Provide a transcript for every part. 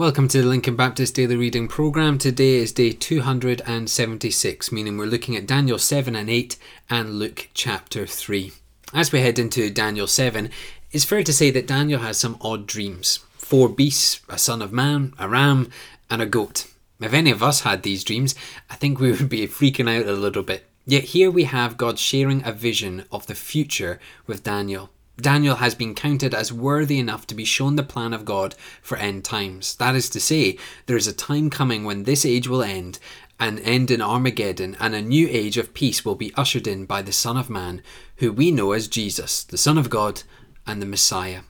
Welcome to the Lincoln Baptist Daily Reading Program. Today is day 276, meaning we're looking at Daniel 7 and 8 and Luke chapter 3. As we head into Daniel 7, it's fair to say that Daniel has some odd dreams four beasts, a son of man, a ram, and a goat. If any of us had these dreams, I think we would be freaking out a little bit. Yet here we have God sharing a vision of the future with Daniel. Daniel has been counted as worthy enough to be shown the plan of God for end times. That is to say, there is a time coming when this age will end and end in Armageddon, and a new age of peace will be ushered in by the Son of Man, who we know as Jesus, the Son of God and the Messiah.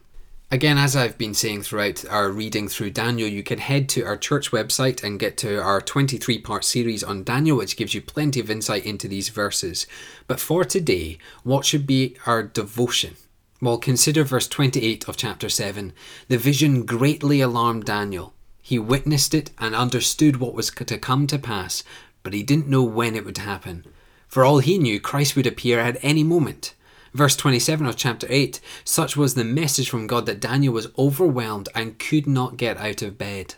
Again, as I've been saying throughout our reading through Daniel, you can head to our church website and get to our 23 part series on Daniel, which gives you plenty of insight into these verses. But for today, what should be our devotion? Well, consider verse 28 of chapter 7. The vision greatly alarmed Daniel. He witnessed it and understood what was to come to pass, but he didn't know when it would happen. For all he knew, Christ would appear at any moment. Verse 27 of chapter 8 Such was the message from God that Daniel was overwhelmed and could not get out of bed.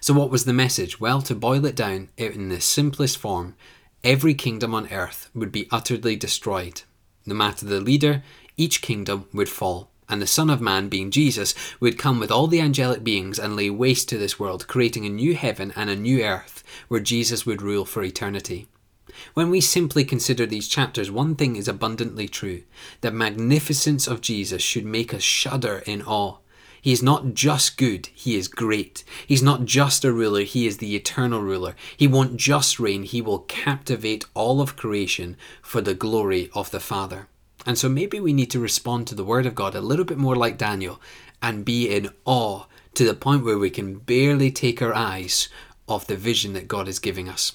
So, what was the message? Well, to boil it down in the simplest form, every kingdom on earth would be utterly destroyed. No matter the leader, each kingdom would fall, and the Son of Man, being Jesus, would come with all the angelic beings and lay waste to this world, creating a new heaven and a new earth where Jesus would rule for eternity. When we simply consider these chapters, one thing is abundantly true the magnificence of Jesus should make us shudder in awe. He is not just good, he is great. He's not just a ruler, he is the eternal ruler. He won't just reign, he will captivate all of creation for the glory of the Father. And so maybe we need to respond to the Word of God a little bit more like Daniel and be in awe to the point where we can barely take our eyes off the vision that God is giving us.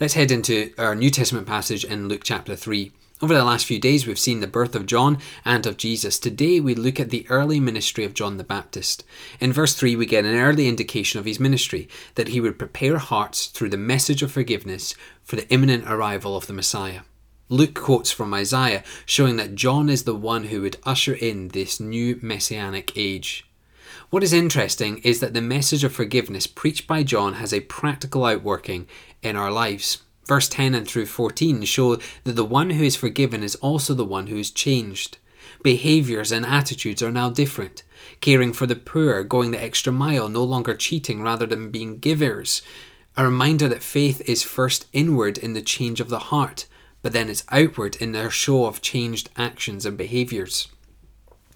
Let's head into our New Testament passage in Luke chapter 3. Over the last few days, we've seen the birth of John and of Jesus. Today, we look at the early ministry of John the Baptist. In verse 3, we get an early indication of his ministry that he would prepare hearts through the message of forgiveness for the imminent arrival of the Messiah. Luke quotes from Isaiah showing that John is the one who would usher in this new messianic age. What is interesting is that the message of forgiveness preached by John has a practical outworking in our lives. Verse 10 and through 14 show that the one who is forgiven is also the one who is changed. Behaviors and attitudes are now different. Caring for the poor, going the extra mile, no longer cheating rather than being givers. A reminder that faith is first inward in the change of the heart but then it's outward in their show of changed actions and behaviours.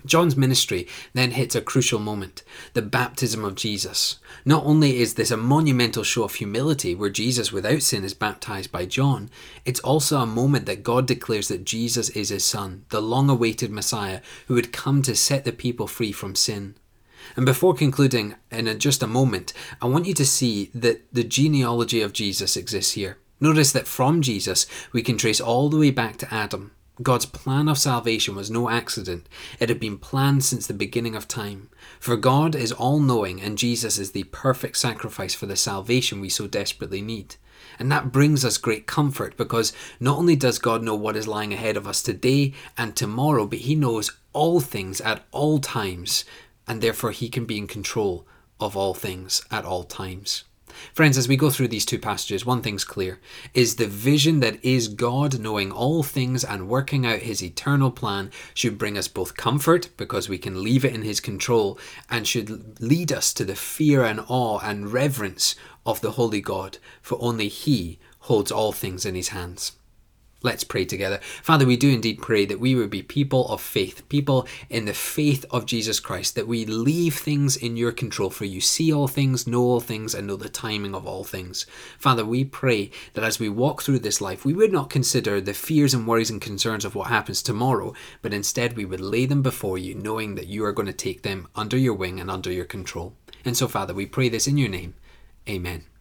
John's ministry then hits a crucial moment the baptism of Jesus. Not only is this a monumental show of humility where Jesus without sin is baptized by John, it's also a moment that God declares that Jesus is his Son, the long awaited Messiah who would come to set the people free from sin. And before concluding in a, just a moment, I want you to see that the genealogy of Jesus exists here. Notice that from Jesus, we can trace all the way back to Adam. God's plan of salvation was no accident. It had been planned since the beginning of time. For God is all knowing, and Jesus is the perfect sacrifice for the salvation we so desperately need. And that brings us great comfort because not only does God know what is lying ahead of us today and tomorrow, but He knows all things at all times, and therefore He can be in control of all things at all times. Friends, as we go through these two passages, one thing's clear is the vision that is God knowing all things and working out his eternal plan should bring us both comfort because we can leave it in his control and should lead us to the fear and awe and reverence of the holy God, for only he holds all things in his hands. Let's pray together. Father, we do indeed pray that we would be people of faith, people in the faith of Jesus Christ, that we leave things in your control, for you see all things, know all things, and know the timing of all things. Father, we pray that as we walk through this life, we would not consider the fears and worries and concerns of what happens tomorrow, but instead we would lay them before you, knowing that you are going to take them under your wing and under your control. And so, Father, we pray this in your name. Amen.